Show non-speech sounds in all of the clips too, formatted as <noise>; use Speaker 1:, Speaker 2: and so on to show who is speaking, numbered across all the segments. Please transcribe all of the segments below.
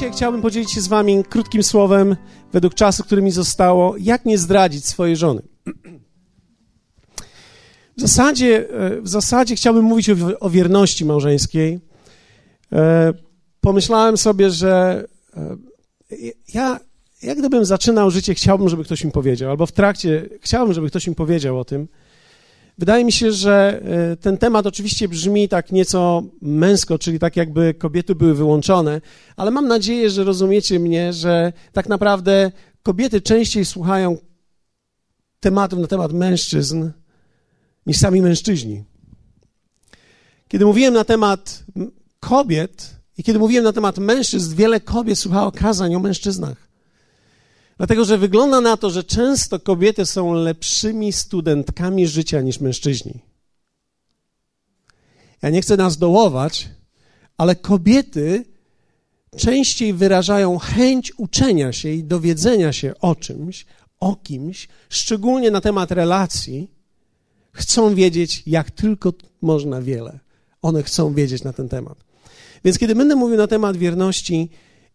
Speaker 1: Dzisiaj chciałbym podzielić się z Wami krótkim słowem, według czasu, który mi zostało, jak nie zdradzić swojej żony. W zasadzie, e, w zasadzie chciałbym mówić o, o wierności małżeńskiej. E, pomyślałem sobie, że e, ja, jak gdybym zaczynał życie, chciałbym, żeby ktoś mi powiedział, albo w trakcie chciałbym, żeby ktoś mi powiedział o tym. Wydaje mi się, że e, ten temat oczywiście brzmi tak nieco męsko, czyli tak jakby kobiety były wyłączone, ale mam nadzieję, że rozumiecie mnie, że tak naprawdę kobiety częściej słuchają tematów na temat mężczyzn niż sami mężczyźni. Kiedy mówiłem na temat kobiet i kiedy mówiłem na temat mężczyzn, wiele kobiet słuchało kazań o mężczyznach. Dlatego, że wygląda na to, że często kobiety są lepszymi studentkami życia niż mężczyźni. Ja nie chcę nas dołować, ale kobiety częściej wyrażają chęć uczenia się i dowiedzenia się o czymś, o kimś, szczególnie na temat relacji, chcą wiedzieć jak tylko można wiele. One chcą wiedzieć na ten temat. Więc kiedy będę mówił na temat wierności,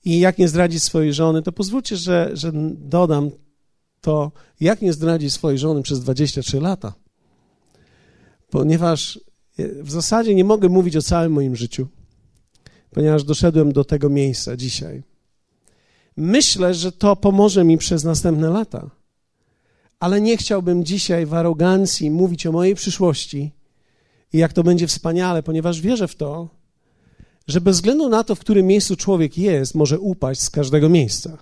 Speaker 1: i jak nie zdradzić swojej żony, to pozwólcie, że, że dodam to, jak nie zdradzić swojej żony przez 23 lata. Ponieważ w zasadzie nie mogę mówić o całym moim życiu, ponieważ doszedłem do tego miejsca dzisiaj. Myślę, że to pomoże mi przez następne lata, ale nie chciałbym dzisiaj w arogancji mówić o mojej przyszłości i jak to będzie wspaniale, ponieważ wierzę w to, że bez względu na to, w którym miejscu człowiek jest, może upaść z każdego miejsca.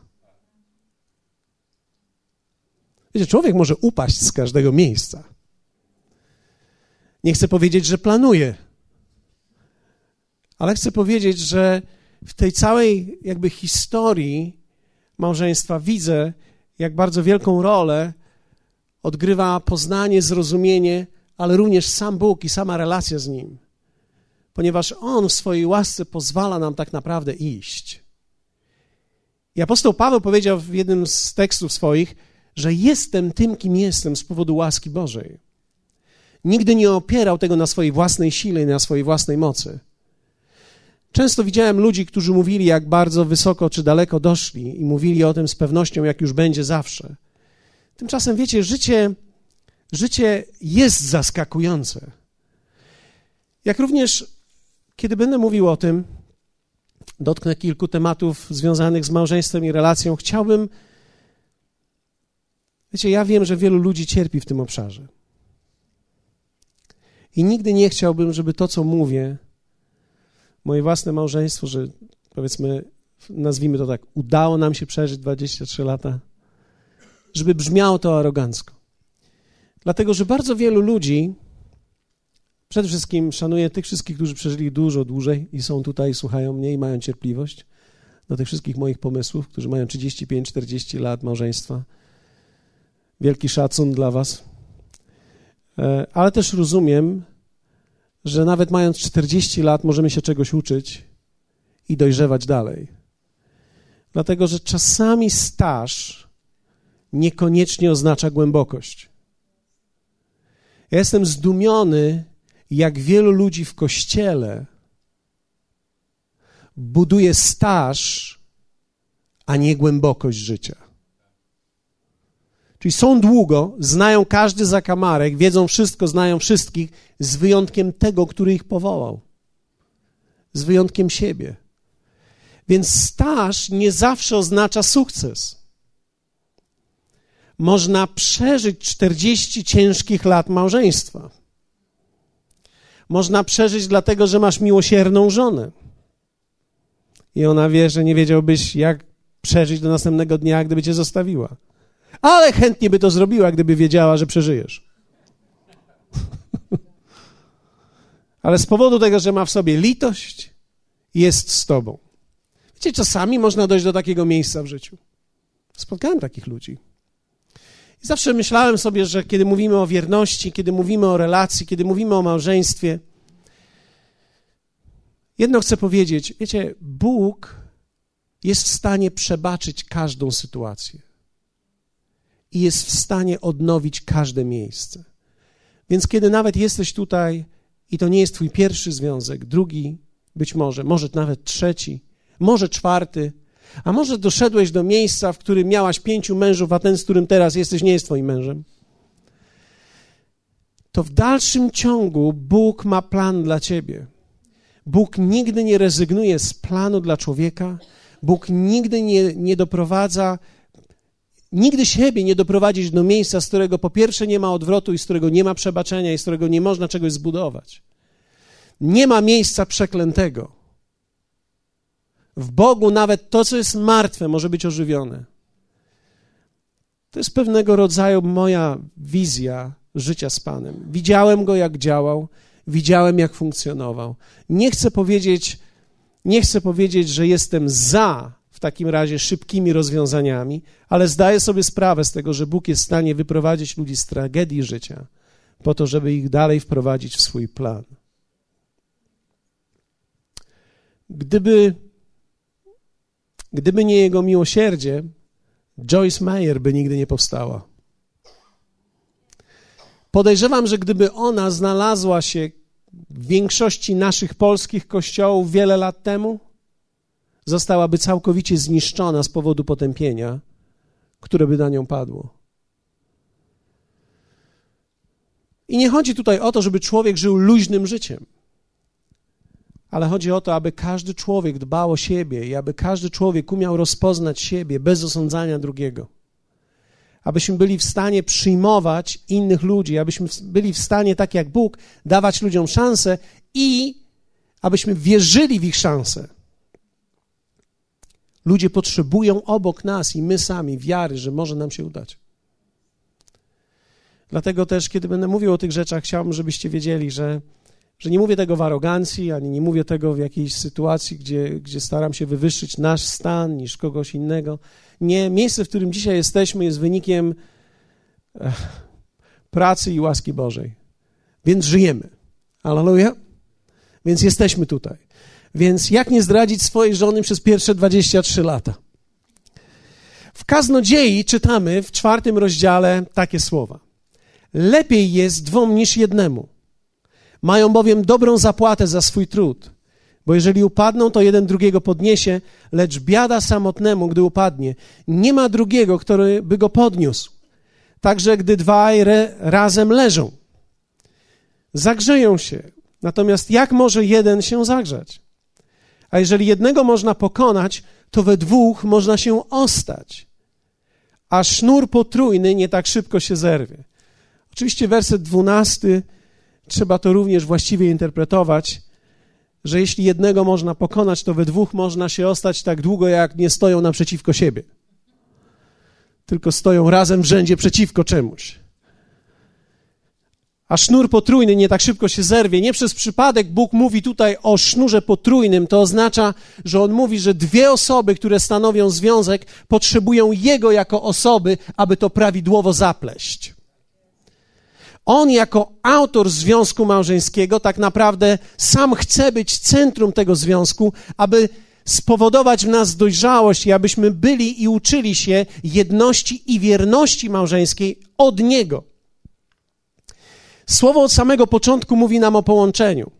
Speaker 1: Wiecie, człowiek może upaść z każdego miejsca. Nie chcę powiedzieć, że planuje, ale chcę powiedzieć, że w tej całej jakby historii małżeństwa widzę, jak bardzo wielką rolę odgrywa poznanie, zrozumienie, ale również sam Bóg i sama relacja z Nim ponieważ On w swojej łasce pozwala nam tak naprawdę iść. I apostoł Paweł powiedział w jednym z tekstów swoich, że jestem tym, kim jestem z powodu łaski Bożej. Nigdy nie opierał tego na swojej własnej sile i na swojej własnej mocy. Często widziałem ludzi, którzy mówili, jak bardzo wysoko czy daleko doszli, i mówili o tym z pewnością, jak już będzie zawsze. Tymczasem, wiecie, życie, życie jest zaskakujące. Jak również kiedy będę mówił o tym, dotknę kilku tematów związanych z małżeństwem i relacją. Chciałbym. Wiecie, ja wiem, że wielu ludzi cierpi w tym obszarze. I nigdy nie chciałbym, żeby to, co mówię, moje własne małżeństwo, że powiedzmy, nazwijmy to tak, udało nam się przeżyć 23 lata, żeby brzmiało to arogancko. Dlatego, że bardzo wielu ludzi Przede wszystkim szanuję tych wszystkich, którzy przeżyli dużo dłużej i są tutaj, słuchają mnie i mają cierpliwość do tych wszystkich moich pomysłów, którzy mają 35-40 lat małżeństwa. Wielki szacun dla Was. E, ale też rozumiem, że nawet mając 40 lat możemy się czegoś uczyć i dojrzewać dalej. Dlatego, że czasami staż niekoniecznie oznacza głębokość. Ja jestem zdumiony, jak wielu ludzi w kościele buduje staż, a nie głębokość życia. Czyli są długo, znają każdy zakamarek, wiedzą wszystko, znają wszystkich, z wyjątkiem tego, który ich powołał. Z wyjątkiem siebie. Więc staż nie zawsze oznacza sukces. Można przeżyć 40 ciężkich lat małżeństwa można przeżyć dlatego, że masz miłosierną żonę. I ona wie, że nie wiedziałbyś, jak przeżyć do następnego dnia, gdyby cię zostawiła. Ale chętnie by to zrobiła, gdyby wiedziała, że przeżyjesz. <laughs> Ale z powodu tego, że ma w sobie litość, jest z tobą. Wiecie, czasami można dojść do takiego miejsca w życiu. Spotkałem takich ludzi. I zawsze myślałem sobie, że kiedy mówimy o wierności, kiedy mówimy o relacji, kiedy mówimy o małżeństwie, jedno chcę powiedzieć. Wiecie, Bóg jest w stanie przebaczyć każdą sytuację i jest w stanie odnowić każde miejsce. Więc kiedy nawet jesteś tutaj i to nie jest Twój pierwszy związek, drugi być może, może nawet trzeci, może czwarty, A może doszedłeś do miejsca, w którym miałaś pięciu mężów, a ten, z którym teraz jesteś, nie jest twoim mężem? To w dalszym ciągu Bóg ma plan dla ciebie. Bóg nigdy nie rezygnuje z planu dla człowieka. Bóg nigdy nie, nie doprowadza, nigdy siebie nie doprowadzić do miejsca, z którego po pierwsze nie ma odwrotu i z którego nie ma przebaczenia i z którego nie można czegoś zbudować. Nie ma miejsca przeklętego. W Bogu nawet to, co jest martwe, może być ożywione. To jest pewnego rodzaju moja wizja życia z Panem. Widziałem go, jak działał, widziałem, jak funkcjonował. Nie chcę powiedzieć, nie chcę powiedzieć, że jestem za w takim razie szybkimi rozwiązaniami, ale zdaję sobie sprawę z tego, że Bóg jest w stanie wyprowadzić ludzi z tragedii życia, po to, żeby ich dalej wprowadzić w swój plan. Gdyby, gdyby nie jego miłosierdzie, Joyce Meyer by nigdy nie powstała. Podejrzewam, że gdyby ona znalazła się w większości naszych polskich kościołów wiele lat temu, zostałaby całkowicie zniszczona z powodu potępienia, które by na nią padło. I nie chodzi tutaj o to, żeby człowiek żył luźnym życiem, ale chodzi o to, aby każdy człowiek dbał o siebie i aby każdy człowiek umiał rozpoznać siebie bez osądzania drugiego abyśmy byli w stanie przyjmować innych ludzi, abyśmy byli w stanie, tak jak Bóg, dawać ludziom szansę i abyśmy wierzyli w ich szansę. Ludzie potrzebują obok nas i my sami wiary, że może nam się udać. Dlatego też, kiedy będę mówił o tych rzeczach, chciałbym, żebyście wiedzieli, że, że nie mówię tego w arogancji, ani nie mówię tego w jakiejś sytuacji, gdzie, gdzie staram się wywyższyć nasz stan niż kogoś innego. Nie, miejsce, w którym dzisiaj jesteśmy, jest wynikiem ech, pracy i łaski Bożej. Więc żyjemy. Aleluja. Więc jesteśmy tutaj. Więc jak nie zdradzić swojej żony przez pierwsze 23 lata? W kaznodziei czytamy w czwartym rozdziale takie słowa. Lepiej jest dwom niż jednemu. Mają bowiem dobrą zapłatę za swój trud. Bo jeżeli upadną, to jeden drugiego podniesie, lecz biada samotnemu, gdy upadnie. Nie ma drugiego, który by go podniósł. Także gdy dwaj razem leżą, zagrzeją się. Natomiast jak może jeden się zagrzać? A jeżeli jednego można pokonać, to we dwóch można się ostać. A sznur potrójny nie tak szybko się zerwie. Oczywiście werset dwunasty trzeba to również właściwie interpretować że jeśli jednego można pokonać, to we dwóch można się ostać tak długo, jak nie stoją naprzeciwko siebie. Tylko stoją razem w rzędzie przeciwko czemuś. A sznur potrójny nie tak szybko się zerwie. Nie przez przypadek Bóg mówi tutaj o sznurze potrójnym. To oznacza, że On mówi, że dwie osoby, które stanowią związek, potrzebują Jego jako osoby, aby to prawidłowo zapleść. On, jako autor związku małżeńskiego, tak naprawdę sam chce być centrum tego związku, aby spowodować w nas dojrzałość i abyśmy byli i uczyli się jedności i wierności małżeńskiej od Niego. Słowo od samego początku mówi nam o połączeniu.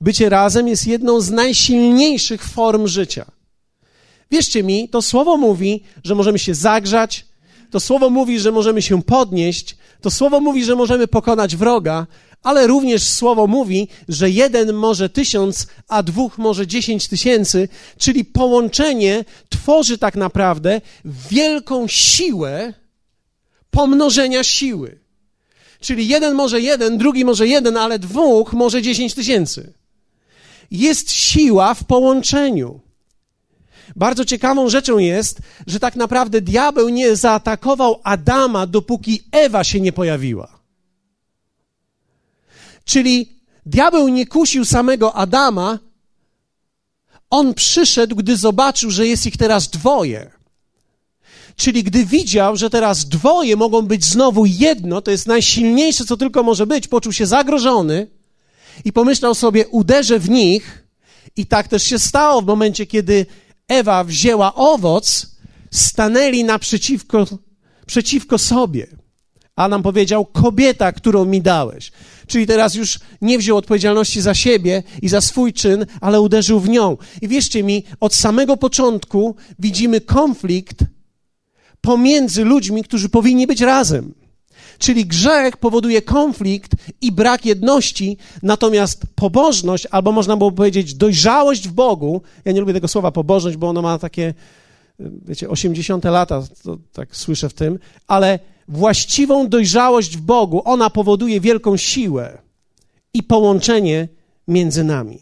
Speaker 1: Bycie razem jest jedną z najsilniejszych form życia. Wierzcie mi, to słowo mówi, że możemy się zagrzać, to słowo mówi, że możemy się podnieść, to słowo mówi, że możemy pokonać wroga, ale również słowo mówi, że jeden może tysiąc, a dwóch może dziesięć tysięcy, czyli połączenie tworzy tak naprawdę wielką siłę pomnożenia siły. Czyli jeden może jeden, drugi może jeden, ale dwóch może dziesięć tysięcy. Jest siła w połączeniu. Bardzo ciekawą rzeczą jest, że tak naprawdę diabeł nie zaatakował Adama, dopóki Ewa się nie pojawiła. Czyli diabeł nie kusił samego Adama, on przyszedł, gdy zobaczył, że jest ich teraz dwoje. Czyli gdy widział, że teraz dwoje mogą być znowu jedno, to jest najsilniejsze, co tylko może być, poczuł się zagrożony i pomyślał sobie, uderzę w nich. I tak też się stało w momencie, kiedy Ewa wzięła owoc, stanęli naprzeciwko przeciwko sobie. Adam powiedział: Kobieta, którą mi dałeś. Czyli teraz już nie wziął odpowiedzialności za siebie i za swój czyn, ale uderzył w nią. I wierzcie mi, od samego początku widzimy konflikt pomiędzy ludźmi, którzy powinni być razem. Czyli grzech powoduje konflikt i brak jedności, natomiast pobożność, albo można było powiedzieć dojrzałość w Bogu, ja nie lubię tego słowa pobożność, bo ono ma takie, wiecie, 80 lata, to tak słyszę w tym, ale właściwą dojrzałość w Bogu, ona powoduje wielką siłę i połączenie między nami.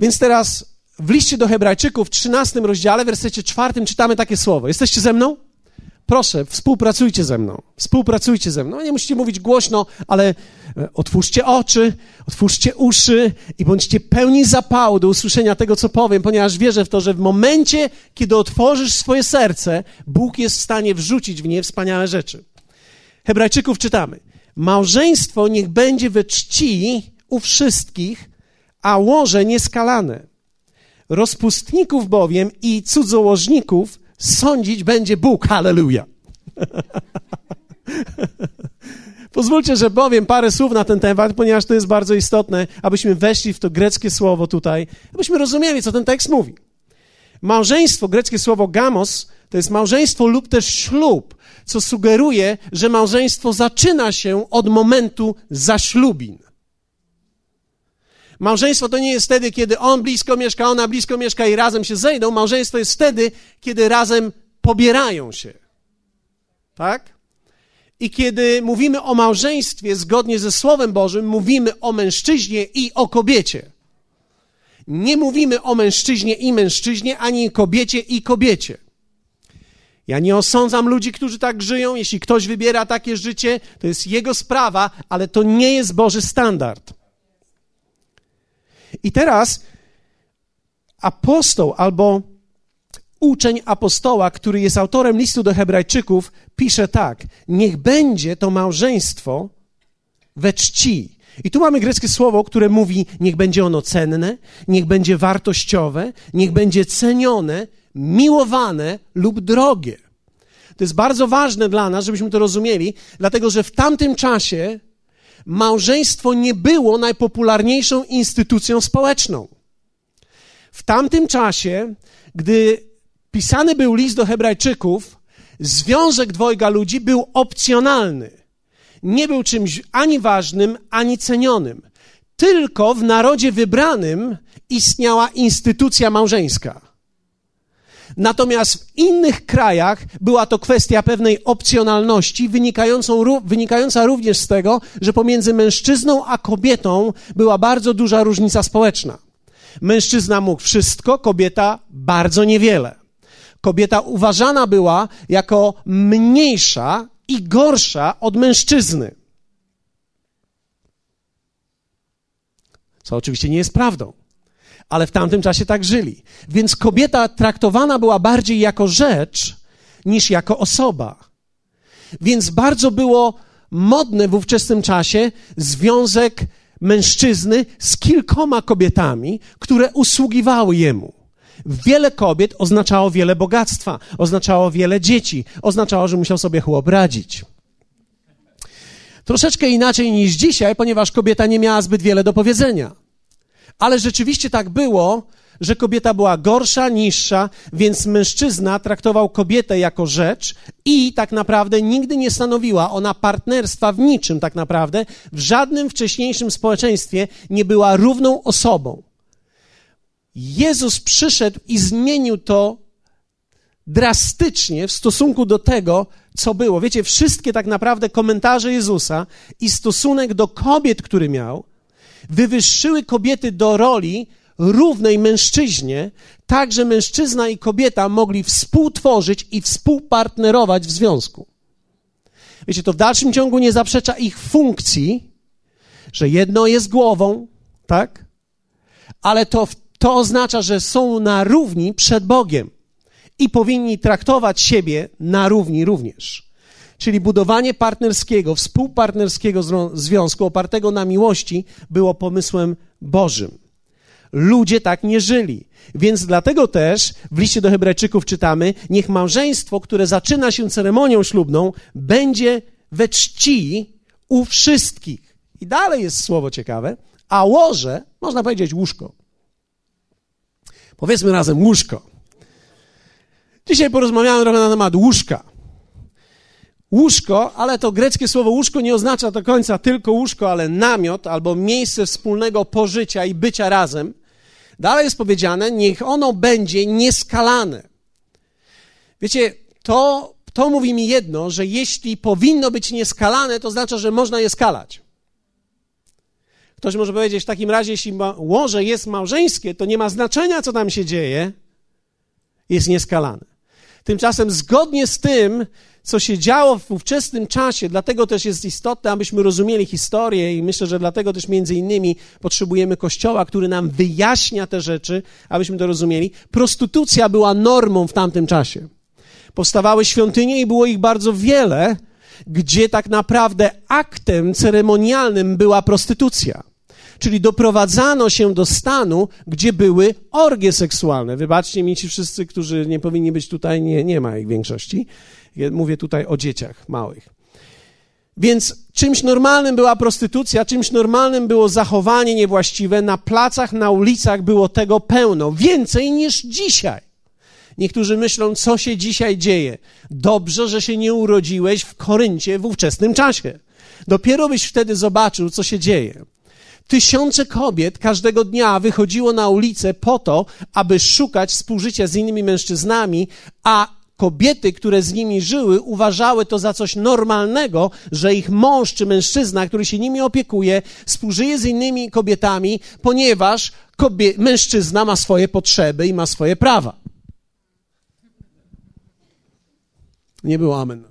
Speaker 1: Więc teraz w liście do Hebrajczyków w 13 rozdziale, w wersecie 4 czytamy takie słowo. Jesteście ze mną? Proszę, współpracujcie ze mną. Współpracujcie ze mną. Nie musicie mówić głośno, ale e, otwórzcie oczy, otwórzcie uszy i bądźcie pełni zapału do usłyszenia tego, co powiem, ponieważ wierzę w to, że w momencie, kiedy otworzysz swoje serce, Bóg jest w stanie wrzucić w nie wspaniałe rzeczy. Hebrajczyków czytamy. Małżeństwo niech będzie we czci u wszystkich, a łoże nieskalane. Rozpustników bowiem i cudzołożników sądzić będzie Bóg. Halleluja. <laughs> Pozwólcie, że powiem parę słów na ten temat, ponieważ to jest bardzo istotne, abyśmy weszli w to greckie słowo tutaj, abyśmy rozumieli, co ten tekst mówi. Małżeństwo, greckie słowo gamos, to jest małżeństwo lub też ślub, co sugeruje, że małżeństwo zaczyna się od momentu zaślubin. Małżeństwo to nie jest wtedy, kiedy on blisko mieszka, ona blisko mieszka i razem się zejdą. Małżeństwo jest wtedy, kiedy razem pobierają się. Tak? I kiedy mówimy o małżeństwie zgodnie ze Słowem Bożym, mówimy o mężczyźnie i o kobiecie. Nie mówimy o mężczyźnie i mężczyźnie, ani kobiecie i kobiecie. Ja nie osądzam ludzi, którzy tak żyją. Jeśli ktoś wybiera takie życie, to jest jego sprawa, ale to nie jest Boży standard. I teraz apostoł albo uczeń apostoła, który jest autorem listu do Hebrajczyków, pisze tak: Niech będzie to małżeństwo we czci. I tu mamy greckie słowo, które mówi: niech będzie ono cenne, niech będzie wartościowe, niech będzie cenione, miłowane lub drogie. To jest bardzo ważne dla nas, żebyśmy to rozumieli, dlatego że w tamtym czasie małżeństwo nie było najpopularniejszą instytucją społeczną. W tamtym czasie, gdy pisany był list do Hebrajczyków, związek dwojga ludzi był opcjonalny. Nie był czymś ani ważnym, ani cenionym. Tylko w narodzie wybranym istniała instytucja małżeńska. Natomiast w innych krajach była to kwestia pewnej opcjonalności, wynikająca również z tego, że pomiędzy mężczyzną a kobietą była bardzo duża różnica społeczna. Mężczyzna mógł wszystko, kobieta bardzo niewiele. Kobieta uważana była jako mniejsza i gorsza od mężczyzny. Co oczywiście nie jest prawdą ale w tamtym czasie tak żyli. Więc kobieta traktowana była bardziej jako rzecz niż jako osoba. Więc bardzo było modne w ówczesnym czasie związek mężczyzny z kilkoma kobietami, które usługiwały jemu. Wiele kobiet oznaczało wiele bogactwa, oznaczało wiele dzieci, oznaczało, że musiał sobie chłop radzić. Troszeczkę inaczej niż dzisiaj, ponieważ kobieta nie miała zbyt wiele do powiedzenia. Ale rzeczywiście tak było, że kobieta była gorsza, niższa, więc mężczyzna traktował kobietę jako rzecz i tak naprawdę nigdy nie stanowiła ona partnerstwa w niczym, tak naprawdę w żadnym wcześniejszym społeczeństwie nie była równą osobą. Jezus przyszedł i zmienił to drastycznie w stosunku do tego, co było. Wiecie, wszystkie tak naprawdę komentarze Jezusa i stosunek do kobiet, który miał, wywyższyły kobiety do roli równej mężczyźnie, tak że mężczyzna i kobieta mogli współtworzyć i współpartnerować w związku. Wiecie, to w dalszym ciągu nie zaprzecza ich funkcji, że jedno jest głową, tak? Ale to, to oznacza, że są na równi przed Bogiem i powinni traktować siebie na równi również. Czyli budowanie partnerskiego, współpartnerskiego związku opartego na miłości było pomysłem Bożym. ludzie tak nie żyli. Więc dlatego też w liście do Hebrajczyków czytamy: Niech małżeństwo, które zaczyna się ceremonią ślubną, będzie we czci u wszystkich. I dalej jest słowo ciekawe, a łoże, można powiedzieć łóżko. Powiedzmy razem łóżko. Dzisiaj porozmawiamy trochę na temat łóżka. Łóżko, ale to greckie słowo łóżko nie oznacza do końca tylko łóżko, ale namiot albo miejsce wspólnego pożycia i bycia razem. Dalej jest powiedziane, niech ono będzie nieskalane. Wiecie, to, to mówi mi jedno, że jeśli powinno być nieskalane, to znaczy, że można je skalać. Ktoś może powiedzieć, w takim razie, jeśli łoże jest małżeńskie, to nie ma znaczenia, co tam się dzieje, jest nieskalane. Tymczasem, zgodnie z tym, co się działo w ówczesnym czasie, dlatego też jest istotne, abyśmy rozumieli historię i myślę, że dlatego też między innymi potrzebujemy Kościoła, który nam wyjaśnia te rzeczy, abyśmy to rozumieli. Prostytucja była normą w tamtym czasie. Powstawały świątynie i było ich bardzo wiele, gdzie tak naprawdę aktem ceremonialnym była prostytucja. Czyli doprowadzano się do stanu, gdzie były orgie seksualne. Wybaczcie mi ci wszyscy, którzy nie powinni być tutaj, nie, nie ma ich większości. Mówię tutaj o dzieciach małych. Więc czymś normalnym była prostytucja, czymś normalnym było zachowanie niewłaściwe. Na placach, na ulicach było tego pełno. Więcej niż dzisiaj. Niektórzy myślą, co się dzisiaj dzieje. Dobrze, że się nie urodziłeś w Koryncie w ówczesnym czasie. Dopiero byś wtedy zobaczył, co się dzieje. Tysiące kobiet każdego dnia wychodziło na ulicę po to, aby szukać współżycia z innymi mężczyznami, a kobiety, które z nimi żyły, uważały to za coś normalnego, że ich mąż czy mężczyzna, który się nimi opiekuje, współżyje z innymi kobietami, ponieważ kobie- mężczyzna ma swoje potrzeby i ma swoje prawa. Nie było amen.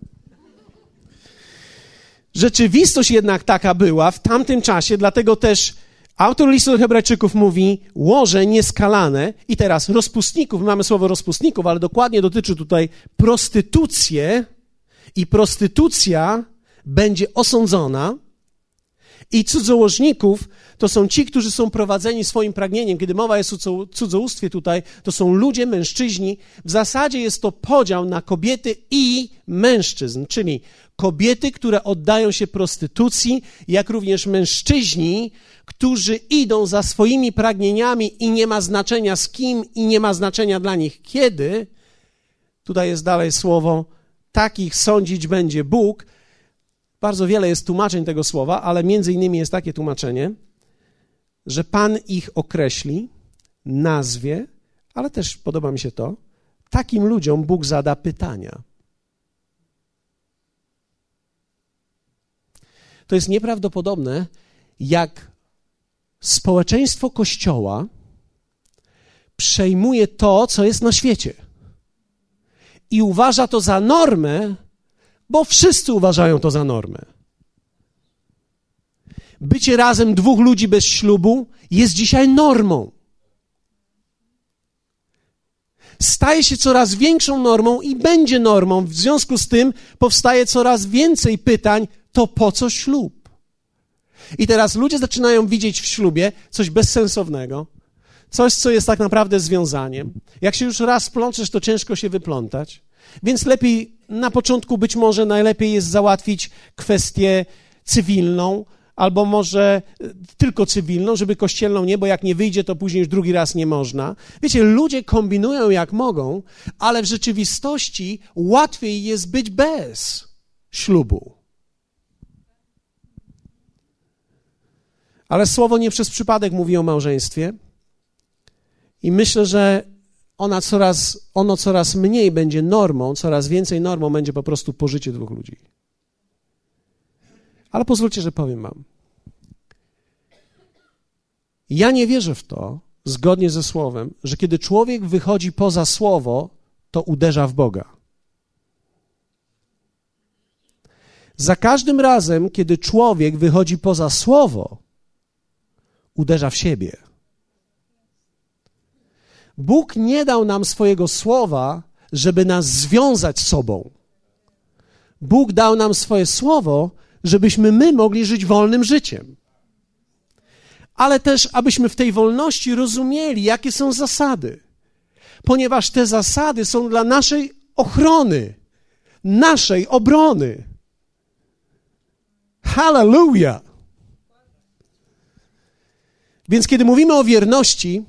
Speaker 1: Rzeczywistość jednak taka była w tamtym czasie, dlatego też autor listu do Hebrajczyków mówi łoże nieskalane i teraz rozpustników, mamy słowo rozpustników, ale dokładnie dotyczy tutaj prostytucję i prostytucja będzie osądzona i cudzołożników to są ci, którzy są prowadzeni swoim pragnieniem. Kiedy mowa jest o cudzołóstwie tutaj, to są ludzie, mężczyźni. W zasadzie jest to podział na kobiety i mężczyzn, czyli kobiety, które oddają się prostytucji, jak również mężczyźni, którzy idą za swoimi pragnieniami i nie ma znaczenia z kim i nie ma znaczenia dla nich kiedy. Tutaj jest dalej słowo, takich sądzić będzie Bóg. Bardzo wiele jest tłumaczeń tego słowa, ale między innymi jest takie tłumaczenie, że Pan ich określi, nazwie, ale też podoba mi się to, takim ludziom Bóg zada pytania. To jest nieprawdopodobne, jak społeczeństwo Kościoła przejmuje to, co jest na świecie. I uważa to za normę, bo wszyscy uważają to za normę. Bycie razem dwóch ludzi bez ślubu jest dzisiaj normą. Staje się coraz większą normą i będzie normą. W związku z tym powstaje coraz więcej pytań, to po co ślub? I teraz ludzie zaczynają widzieć w ślubie coś bezsensownego, coś, co jest tak naprawdę związaniem. Jak się już raz plączesz, to ciężko się wyplątać. Więc lepiej, na początku być może najlepiej jest załatwić kwestię cywilną, albo może e, tylko cywilną, żeby kościelną nie, bo jak nie wyjdzie, to później już drugi raz nie można. Wiecie, ludzie kombinują jak mogą, ale w rzeczywistości łatwiej jest być bez ślubu. Ale słowo nie przez przypadek mówi o małżeństwie. I myślę, że ona coraz, ono coraz mniej będzie normą, coraz więcej normą będzie po prostu pożycie dwóch ludzi. Ale pozwólcie, że powiem wam. Ja nie wierzę w to, zgodnie ze słowem, że kiedy człowiek wychodzi poza słowo, to uderza w Boga. Za każdym razem, kiedy człowiek wychodzi poza słowo, uderza w siebie. Bóg nie dał nam swojego słowa, żeby nas związać z sobą. Bóg dał nam swoje słowo, żebyśmy my mogli żyć wolnym życiem. ale też abyśmy w tej wolności rozumieli, jakie są zasady, ponieważ te zasady są dla naszej ochrony, naszej obrony. Hallelujah! Więc kiedy mówimy o wierności,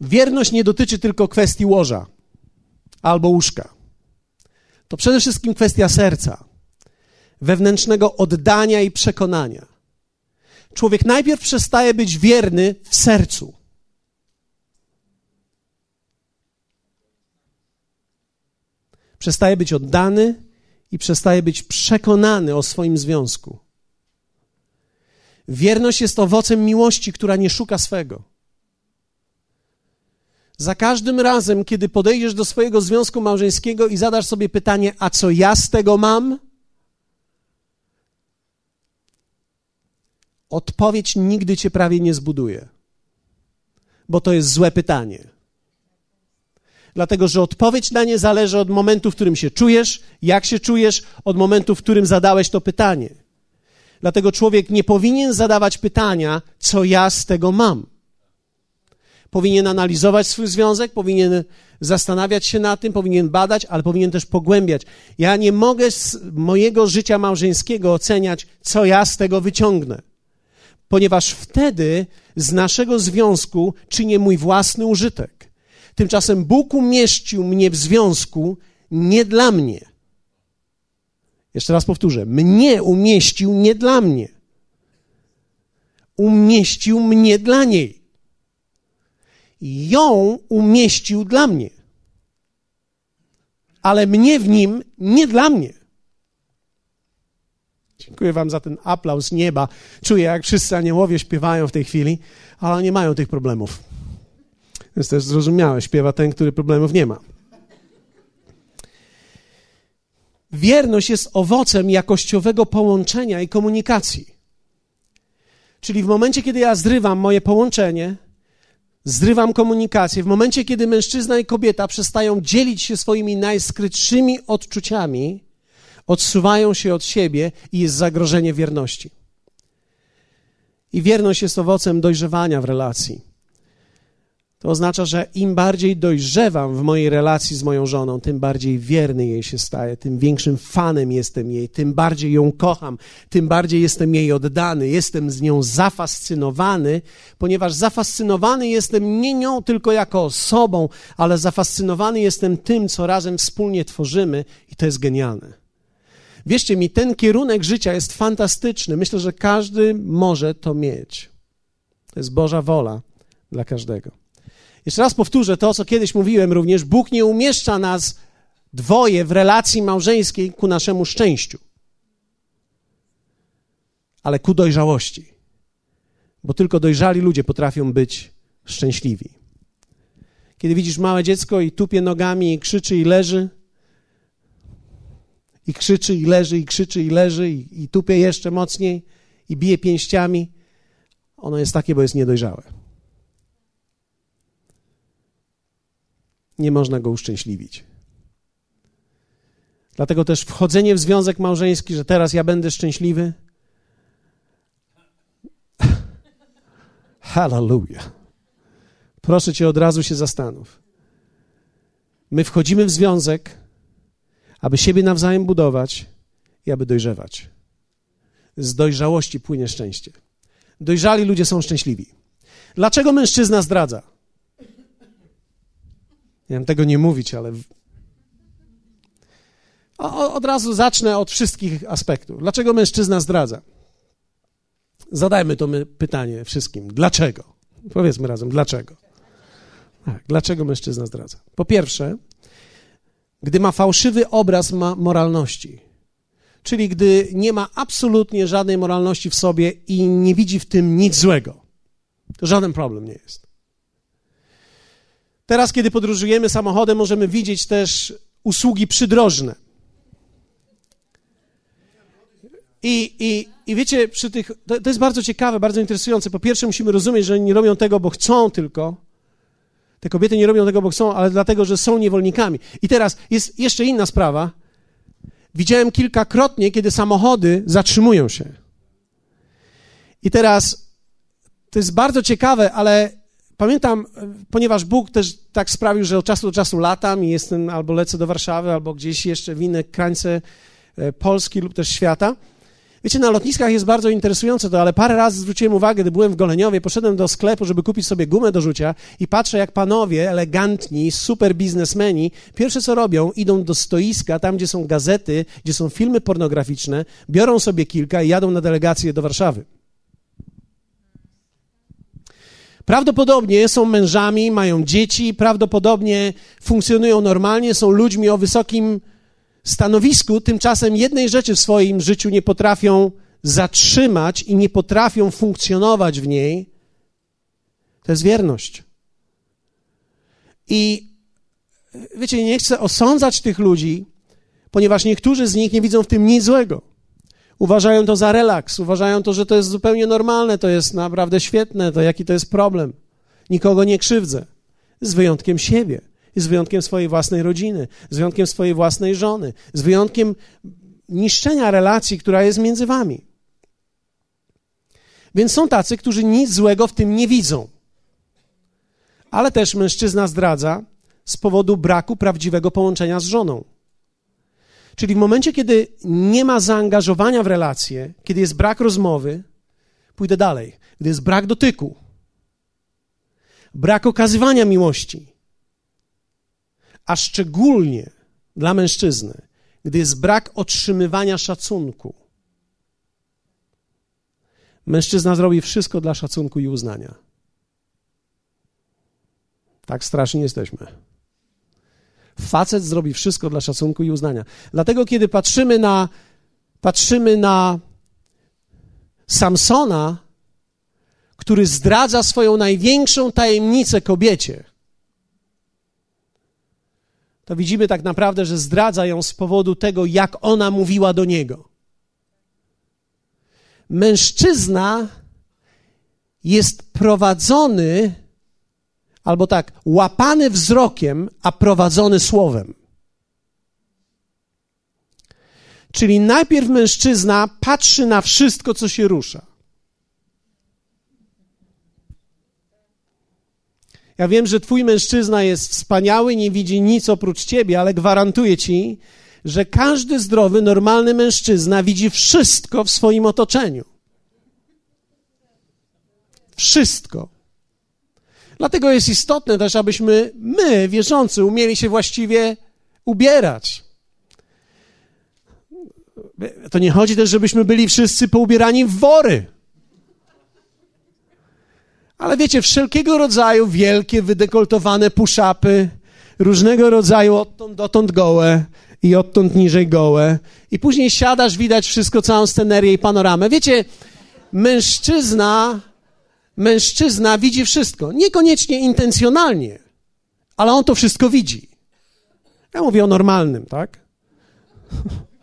Speaker 1: wierność nie dotyczy tylko kwestii łoża albo łóżka. To przede wszystkim kwestia serca, wewnętrznego oddania i przekonania. Człowiek najpierw przestaje być wierny w sercu. Przestaje być oddany i przestaje być przekonany o swoim związku. Wierność jest owocem miłości, która nie szuka swego. Za każdym razem, kiedy podejdziesz do swojego związku małżeńskiego i zadasz sobie pytanie, a co ja z tego mam? Odpowiedź nigdy cię prawie nie zbuduje, bo to jest złe pytanie. Dlatego, że odpowiedź na nie zależy od momentu, w którym się czujesz, jak się czujesz, od momentu, w którym zadałeś to pytanie. Dlatego człowiek nie powinien zadawać pytania, co ja z tego mam. Powinien analizować swój związek, powinien zastanawiać się nad tym, powinien badać, ale powinien też pogłębiać. Ja nie mogę z mojego życia małżeńskiego oceniać, co ja z tego wyciągnę, ponieważ wtedy z naszego związku czynię mój własny użytek. Tymczasem Bóg umieścił mnie w związku nie dla mnie jeszcze raz powtórzę. Mnie umieścił nie dla mnie. Umieścił mnie dla niej. Ją umieścił dla mnie. Ale mnie w nim nie dla mnie. Dziękuję Wam za ten aplauz nieba. Czuję, jak wszyscy aniołowie śpiewają w tej chwili, ale nie mają tych problemów. Jest też zrozumiałe. Śpiewa ten, który problemów nie ma. Wierność jest owocem jakościowego połączenia i komunikacji. Czyli w momencie, kiedy ja zrywam moje połączenie, zrywam komunikację, w momencie, kiedy mężczyzna i kobieta przestają dzielić się swoimi najskrytszymi odczuciami, odsuwają się od siebie i jest zagrożenie wierności. I wierność jest owocem dojrzewania w relacji. To oznacza, że im bardziej dojrzewam w mojej relacji z moją żoną, tym bardziej wierny jej się staję, tym większym fanem jestem jej, tym bardziej ją kocham, tym bardziej jestem jej oddany, jestem z nią zafascynowany, ponieważ zafascynowany jestem nie nią tylko jako osobą, ale zafascynowany jestem tym, co razem wspólnie tworzymy i to jest genialne. Wierzcie mi, ten kierunek życia jest fantastyczny. Myślę, że każdy może to mieć. To jest Boża wola dla każdego. Jeszcze raz powtórzę to, co kiedyś mówiłem również. Bóg nie umieszcza nas dwoje w relacji małżeńskiej ku naszemu szczęściu, ale ku dojrzałości. Bo tylko dojrzali ludzie potrafią być szczęśliwi. Kiedy widzisz małe dziecko i tupie nogami, i krzyczy i leży, i krzyczy i leży, i krzyczy i leży, i, i tupie jeszcze mocniej, i bije pięściami, ono jest takie, bo jest niedojrzałe. Nie można go uszczęśliwić. Dlatego też wchodzenie w związek małżeński, że teraz ja będę szczęśliwy. <laughs> Hallelujah. Proszę cię, od razu się zastanów. My wchodzimy w związek, aby siebie nawzajem budować i aby dojrzewać. Z dojrzałości płynie szczęście. Dojrzali ludzie są szczęśliwi. Dlaczego mężczyzna zdradza? Miałem tego nie mówić, ale. O, od razu zacznę od wszystkich aspektów. Dlaczego mężczyzna zdradza? Zadajmy to pytanie wszystkim. Dlaczego? Powiedzmy razem, dlaczego? Tak, dlaczego mężczyzna zdradza? Po pierwsze, gdy ma fałszywy obraz ma moralności, czyli gdy nie ma absolutnie żadnej moralności w sobie i nie widzi w tym nic złego, to żaden problem nie jest. Teraz, kiedy podróżujemy samochodem, możemy widzieć też usługi przydrożne. I, i, I wiecie, przy tych, to, to jest bardzo ciekawe, bardzo interesujące. Po pierwsze, musimy rozumieć, że nie robią tego, bo chcą tylko. Te kobiety nie robią tego, bo chcą, ale dlatego, że są niewolnikami. I teraz jest jeszcze inna sprawa. Widziałem kilkakrotnie, kiedy samochody zatrzymują się. I teraz to jest bardzo ciekawe, ale pamiętam, ponieważ Bóg też tak sprawił, że od czasu do czasu latam i jestem albo lecę do Warszawy, albo gdzieś jeszcze w inne krańce e, Polski lub też świata. Wiecie, na lotniskach jest bardzo interesujące to, ale parę razy zwróciłem uwagę, gdy byłem w Goleniowie, poszedłem do sklepu, żeby kupić sobie gumę do rzucia i patrzę, jak panowie, elegantni, super biznesmeni, pierwsze co robią, idą do stoiska, tam gdzie są gazety, gdzie są filmy pornograficzne, biorą sobie kilka i jadą na delegację do Warszawy. Prawdopodobnie są mężami, mają dzieci, prawdopodobnie funkcjonują normalnie, są ludźmi o wysokim stanowisku, tymczasem jednej rzeczy w swoim życiu nie potrafią zatrzymać i nie potrafią funkcjonować w niej, to jest wierność. I wiecie, nie chcę osądzać tych ludzi, ponieważ niektórzy z nich nie widzą w tym nic złego. Uważają to za relaks, uważają to, że to jest zupełnie normalne, to jest naprawdę świetne, to jaki to jest problem. Nikogo nie krzywdzę, z wyjątkiem siebie z wyjątkiem swojej własnej rodziny, z wyjątkiem swojej własnej żony, z wyjątkiem niszczenia relacji, która jest między wami. Więc są tacy, którzy nic złego w tym nie widzą. Ale też mężczyzna zdradza z powodu braku prawdziwego połączenia z żoną. Czyli w momencie, kiedy nie ma zaangażowania w relacje, kiedy jest brak rozmowy, pójdę dalej, gdy jest brak dotyku, brak okazywania miłości, a szczególnie dla mężczyzny, gdy jest brak otrzymywania szacunku. Mężczyzna zrobi wszystko dla szacunku i uznania. Tak strasznie jesteśmy. Facet zrobi wszystko dla szacunku i uznania. Dlatego, kiedy patrzymy na, patrzymy na Samsona, który zdradza swoją największą tajemnicę kobiecie, to widzimy tak naprawdę, że zdradza ją z powodu tego, jak ona mówiła do niego. Mężczyzna jest prowadzony, albo tak, łapany wzrokiem, a prowadzony słowem. Czyli najpierw mężczyzna patrzy na wszystko, co się rusza. Ja wiem, że twój mężczyzna jest wspaniały, nie widzi nic oprócz ciebie, ale gwarantuję ci, że każdy zdrowy, normalny mężczyzna widzi wszystko w swoim otoczeniu. Wszystko. Dlatego jest istotne też, abyśmy my, wierzący, umieli się właściwie ubierać. To nie chodzi też, żebyśmy byli wszyscy poubierani w wory. Ale wiecie, wszelkiego rodzaju wielkie, wydekoltowane puszapy, różnego rodzaju odtąd dotąd gołe i odtąd niżej gołe. I później siadasz, widać wszystko, całą scenerię i panoramę. Wiecie, mężczyzna, mężczyzna widzi wszystko. Niekoniecznie intencjonalnie, ale on to wszystko widzi. Ja mówię o normalnym, tak? <laughs>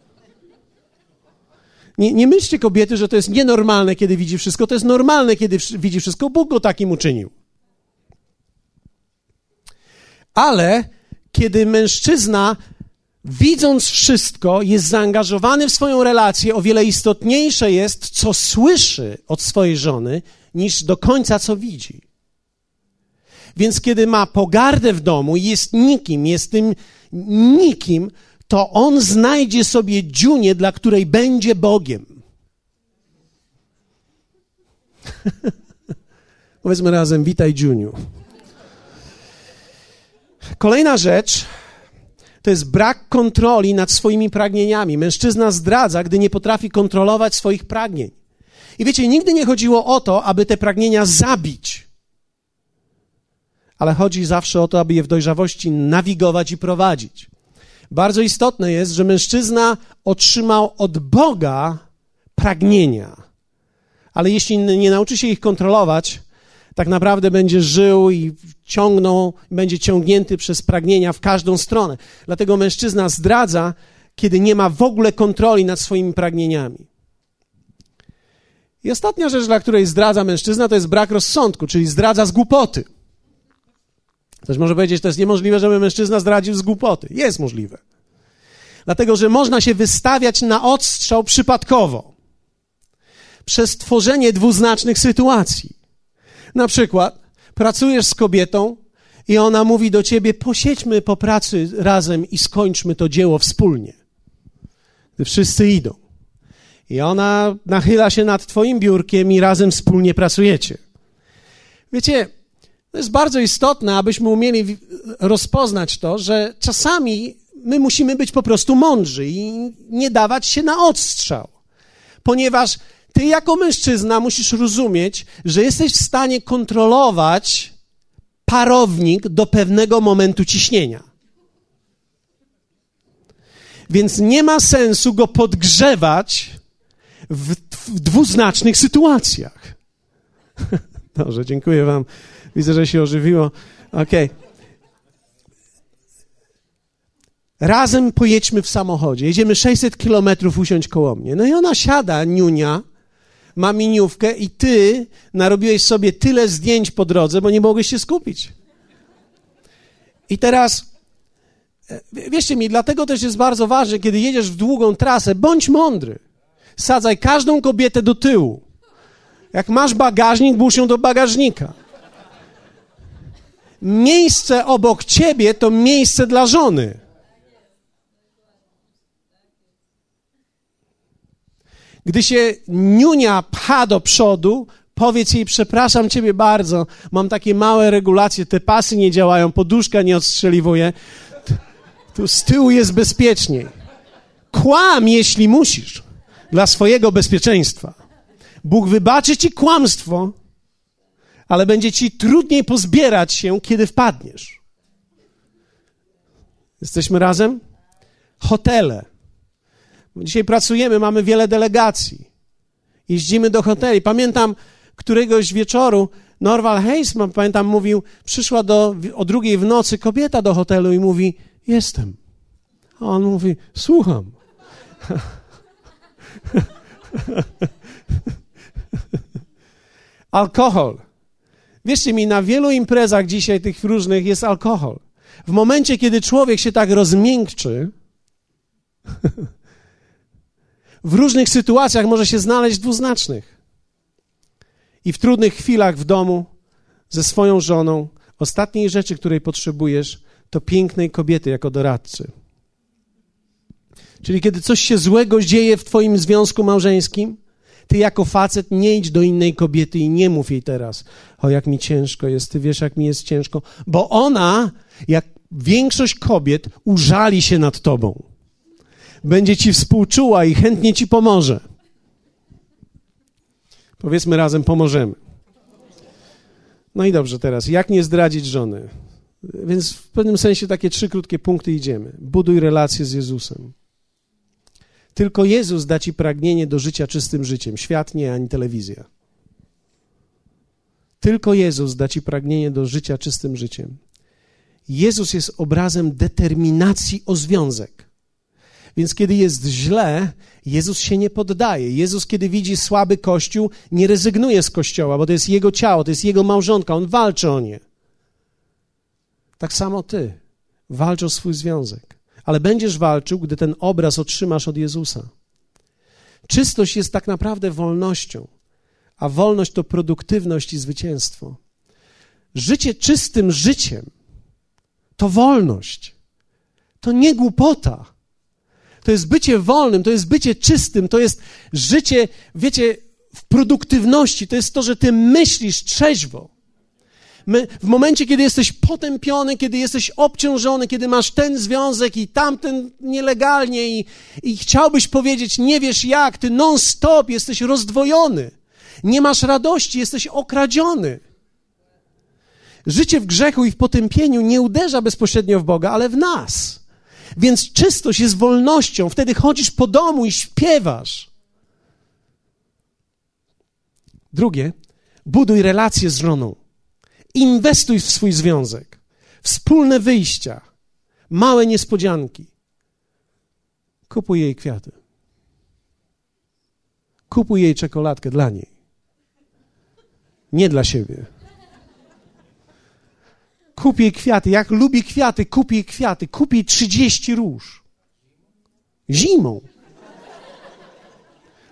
Speaker 1: Nie, nie myślcie kobiety, że to jest nienormalne, kiedy widzi wszystko. To jest normalne, kiedy widzi wszystko. Bóg go takim uczynił. Ale kiedy mężczyzna, widząc wszystko, jest zaangażowany w swoją relację, o wiele istotniejsze jest, co słyszy od swojej żony, niż do końca co widzi. Więc kiedy ma pogardę w domu, jest nikim, jest tym nikim, to on znajdzie sobie dziunię, dla której będzie Bogiem. <laughs> Powiedzmy razem, witaj Dziuniu. Kolejna rzecz to jest brak kontroli nad swoimi pragnieniami. Mężczyzna zdradza, gdy nie potrafi kontrolować swoich pragnień. I wiecie, nigdy nie chodziło o to, aby te pragnienia zabić, ale chodzi zawsze o to, aby je w dojrzawości nawigować i prowadzić. Bardzo istotne jest, że mężczyzna otrzymał od Boga pragnienia, ale jeśli nie nauczy się ich kontrolować, tak naprawdę będzie żył i ciągnął, będzie ciągnięty przez pragnienia w każdą stronę. Dlatego mężczyzna zdradza, kiedy nie ma w ogóle kontroli nad swoimi pragnieniami. I ostatnia rzecz, dla której zdradza mężczyzna, to jest brak rozsądku, czyli zdradza z głupoty. Ktoś może powiedzieć, to jest niemożliwe, żeby mężczyzna zdradził z głupoty. Jest możliwe. Dlatego, że można się wystawiać na odstrzał przypadkowo. Przez tworzenie dwuznacznych sytuacji. Na przykład pracujesz z kobietą i ona mówi do ciebie: posiedźmy po pracy razem i skończmy to dzieło wspólnie. Gdy wszyscy idą. I ona nachyla się nad twoim biurkiem i razem wspólnie pracujecie. Wiecie, to jest bardzo istotne, abyśmy umieli rozpoznać to, że czasami my musimy być po prostu mądrzy i nie dawać się na odstrzał. Ponieważ ty jako mężczyzna musisz rozumieć, że jesteś w stanie kontrolować parownik do pewnego momentu ciśnienia. Więc nie ma sensu go podgrzewać w, w dwuznacznych sytuacjach. <laughs> Dobrze, dziękuję Wam. Widzę, że się ożywiło. Okej. Okay. Razem pojedźmy w samochodzie. Jedziemy 600 kilometrów usiąść koło mnie. No i ona siada, niunia, ma miniówkę i ty narobiłeś sobie tyle zdjęć po drodze, bo nie mogłeś się skupić. I teraz, e, wierzcie mi, dlatego też jest bardzo ważne, kiedy jedziesz w długą trasę, bądź mądry. Sadzaj każdą kobietę do tyłu. Jak masz bagażnik, bóż ją do bagażnika. Miejsce obok ciebie to miejsce dla żony. Gdy się niunia pcha do przodu, powiedz jej, przepraszam ciebie bardzo, mam takie małe regulacje, te pasy nie działają, poduszka nie odstrzeliwuje, tu z tyłu jest bezpieczniej. Kłam, jeśli musisz, dla swojego bezpieczeństwa. Bóg wybaczy ci kłamstwo, ale będzie ci trudniej pozbierać się, kiedy wpadniesz. Jesteśmy razem? Hotele. Dzisiaj pracujemy, mamy wiele delegacji. Jeździmy do hoteli. Pamiętam któregoś wieczoru Norval Heisman, pamiętam, mówił, przyszła do, o drugiej w nocy kobieta do hotelu i mówi, jestem. A on mówi, słucham. <laughs> <laughs> Alkohol. Wierzcie mi, na wielu imprezach dzisiaj tych różnych jest alkohol. W momencie, kiedy człowiek się tak rozmiękczy, <laughs> w różnych sytuacjach może się znaleźć dwuznacznych. I w trudnych chwilach w domu ze swoją żoną, ostatniej rzeczy, której potrzebujesz, to pięknej kobiety jako doradcy. Czyli kiedy coś się złego dzieje w Twoim związku małżeńskim, ty jako facet nie idź do innej kobiety i nie mów jej teraz, o jak mi ciężko jest, ty wiesz jak mi jest ciężko, bo ona, jak większość kobiet, użali się nad tobą. Będzie ci współczuła i chętnie ci pomoże. Powiedzmy razem, pomożemy. No i dobrze teraz, jak nie zdradzić żony? Więc w pewnym sensie takie trzy krótkie punkty idziemy. Buduj relacje z Jezusem. Tylko Jezus da ci pragnienie do życia czystym życiem. Świat nie, ani telewizja. Tylko Jezus da ci pragnienie do życia czystym życiem. Jezus jest obrazem determinacji o związek. Więc kiedy jest źle, Jezus się nie poddaje. Jezus, kiedy widzi słaby kościół, nie rezygnuje z kościoła, bo to jest jego ciało, to jest jego małżonka, on walczy o nie. Tak samo ty. Walcz o swój związek ale będziesz walczył, gdy ten obraz otrzymasz od Jezusa. Czystość jest tak naprawdę wolnością, a wolność to produktywność i zwycięstwo. Życie czystym życiem to wolność. To nie głupota. To jest bycie wolnym, to jest bycie czystym, to jest życie, wiecie, w produktywności. To jest to, że ty myślisz trzeźwo. My, w momencie, kiedy jesteś potępiony, kiedy jesteś obciążony, kiedy masz ten związek i tamten nielegalnie i, i chciałbyś powiedzieć, nie wiesz jak, ty non-stop jesteś rozdwojony. Nie masz radości, jesteś okradziony. Życie w grzechu i w potępieniu nie uderza bezpośrednio w Boga, ale w nas. Więc czystość jest wolnością. Wtedy chodzisz po domu i śpiewasz. Drugie, buduj relacje z żoną. Inwestuj w swój związek. Wspólne wyjścia, małe niespodzianki. Kupuj jej kwiaty. Kupuj jej czekoladkę dla niej. Nie dla siebie. Kup jej kwiaty. Jak lubi kwiaty, kup jej kwiaty. Kup jej 30 róż. Zimą.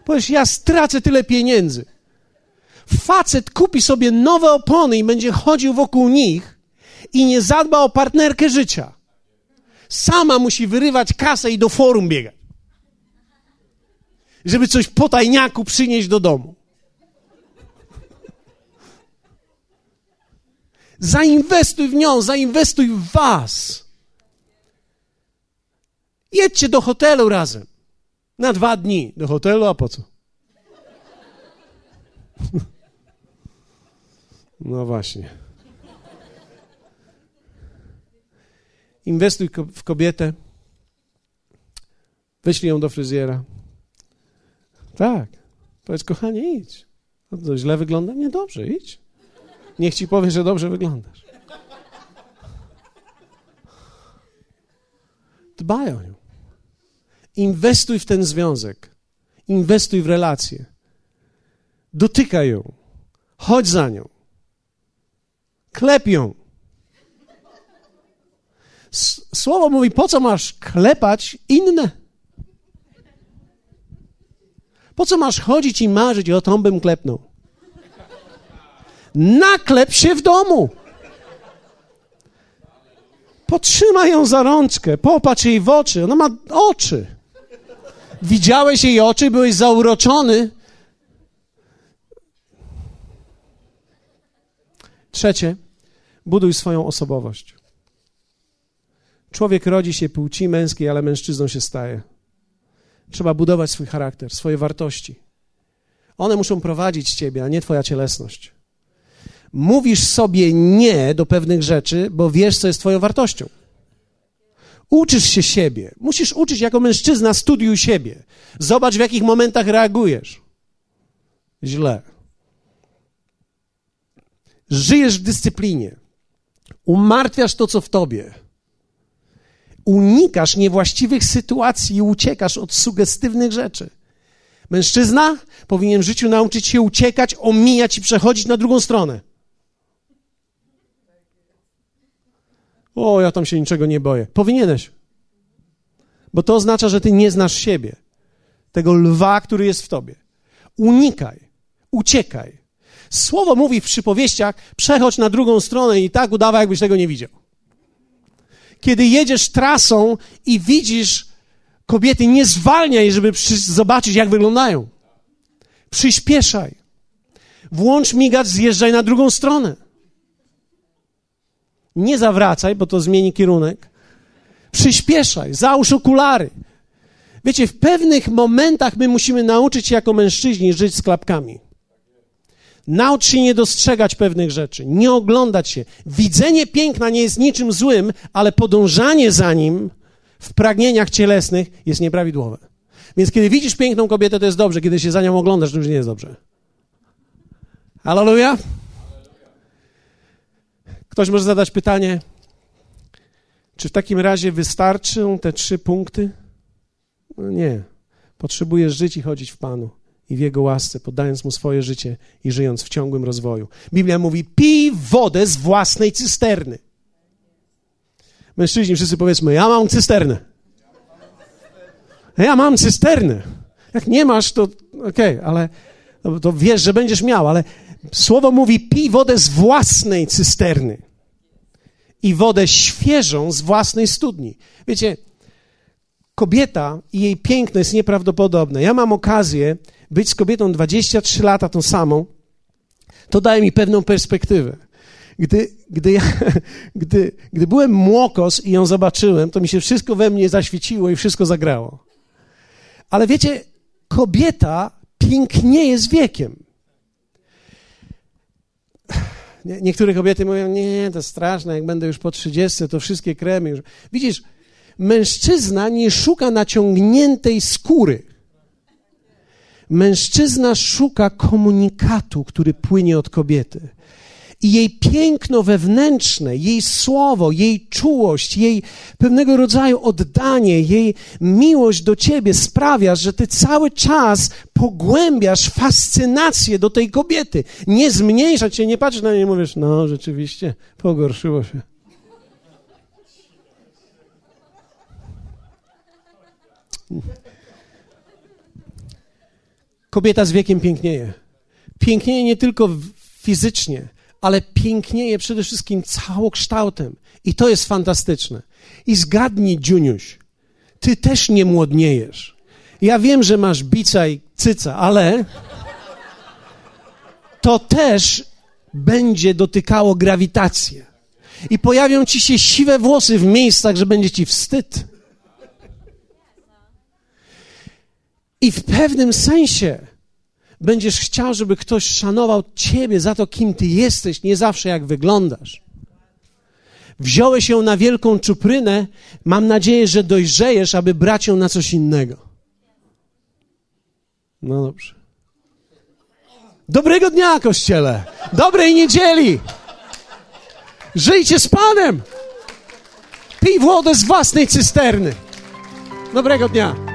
Speaker 1: Powiesz, ja stracę tyle pieniędzy. Facet kupi sobie nowe opony i będzie chodził wokół nich i nie zadba o partnerkę życia. Sama musi wyrywać kasę i do forum biegać. Żeby coś po tajniaku przynieść do domu. Zainwestuj w nią, zainwestuj w was. Jedźcie do hotelu razem. Na dwa dni do hotelu, a po co? No właśnie. Inwestuj w kobietę. Wyślij ją do fryzjera. Tak. Powiedz, kochanie, idź. No to źle wygląda? Nie, dobrze, idź. Niech ci powie, że dobrze wyglądasz. Dbaj o nią. Inwestuj w ten związek. Inwestuj w relacje. Dotykaj ją. Chodź za nią. Klep ją. Słowo mówi, po co masz klepać inne? Po co masz chodzić i marzyć, o tą bym klepnął? Naklep się w domu. Potrzymaj ją za rączkę, popatrz jej w oczy. Ona ma oczy. Widziałeś jej oczy, byłeś zauroczony. Trzecie, buduj swoją osobowość. Człowiek rodzi się płci męskiej, ale mężczyzną się staje. Trzeba budować swój charakter, swoje wartości. One muszą prowadzić ciebie, a nie twoja cielesność. Mówisz sobie nie do pewnych rzeczy, bo wiesz, co jest twoją wartością. Uczysz się siebie. Musisz uczyć jako mężczyzna, studiuj siebie. Zobacz, w jakich momentach reagujesz. Źle. Żyjesz w dyscyplinie. Umartwiasz to, co w tobie. Unikasz niewłaściwych sytuacji i uciekasz od sugestywnych rzeczy. Mężczyzna powinien w życiu nauczyć się uciekać, omijać i przechodzić na drugą stronę. O, ja tam się niczego nie boję. Powinieneś. Bo to oznacza, że ty nie znasz siebie. Tego lwa, który jest w tobie. Unikaj. Uciekaj. Słowo mówi w przypowieściach, przechodź na drugą stronę i tak udawaj, jakbyś tego nie widział. Kiedy jedziesz trasą i widzisz kobiety, nie zwalniaj, żeby zobaczyć, jak wyglądają. Przyspieszaj. Włącz migacz, zjeżdżaj na drugą stronę. Nie zawracaj, bo to zmieni kierunek. Przyspieszaj, załóż okulary. Wiecie, w pewnych momentach my musimy nauczyć się jako mężczyźni żyć z klapkami. Naucz się nie dostrzegać pewnych rzeczy, nie oglądać się. Widzenie piękna nie jest niczym złym, ale podążanie za nim w pragnieniach cielesnych jest nieprawidłowe. Więc kiedy widzisz piękną kobietę, to jest dobrze. Kiedy się za nią oglądasz, to już nie jest dobrze. Hallelujah? Ktoś może zadać pytanie, czy w takim razie wystarczą te trzy punkty? No nie. Potrzebujesz żyć i chodzić w Panu i w Jego łasce, poddając Mu swoje życie i żyjąc w ciągłym rozwoju. Biblia mówi, pij wodę z własnej cysterny. Mężczyźni wszyscy powiedzmy, ja mam cysternę. Ja mam cysternę. Jak nie masz, to okej, okay, ale to wiesz, że będziesz miał, ale słowo mówi, pij wodę z własnej cysterny i wodę świeżą z własnej studni. Wiecie, kobieta i jej piękno jest nieprawdopodobne. Ja mam okazję być z kobietą 23 lata tą samą. To daje mi pewną perspektywę. Gdy, gdy, ja, <laughs> gdy, gdy byłem młokos i ją zobaczyłem, to mi się wszystko we mnie zaświeciło i wszystko zagrało. Ale wiecie, kobieta pięknieje z wiekiem. <sighs> Niektóre kobiety mówią, nie, to straszne, jak będę już po 30, to wszystkie kremy już. Widzisz, mężczyzna nie szuka naciągniętej skóry. Mężczyzna szuka komunikatu, który płynie od kobiety i jej piękno wewnętrzne, jej słowo, jej czułość, jej pewnego rodzaju oddanie, jej miłość do ciebie sprawia, że ty cały czas pogłębiasz fascynację do tej kobiety. Nie zmniejszać się, nie patrzysz na nie i mówisz, no rzeczywiście, pogorszyło się. Kobieta z wiekiem pięknieje. pięknieje nie tylko fizycznie, ale pięknieje przede wszystkim całokształtem. I to jest fantastyczne. I zgadnij, Dziuniuś, ty też nie młodniejesz. Ja wiem, że masz bica i cyca, ale to też będzie dotykało grawitację. I pojawią ci się siwe włosy w miejscach, że będzie ci wstyd. I w pewnym sensie będziesz chciał, żeby ktoś szanował ciebie za to, kim ty jesteś, nie zawsze jak wyglądasz. Wziąłeś ją na wielką czuprynę, mam nadzieję, że dojrzejesz, aby brać ją na coś innego. No dobrze. Dobrego dnia, kościele! Dobrej niedzieli! Żyjcie z Panem! Pij wodę z własnej cysterny. Dobrego dnia!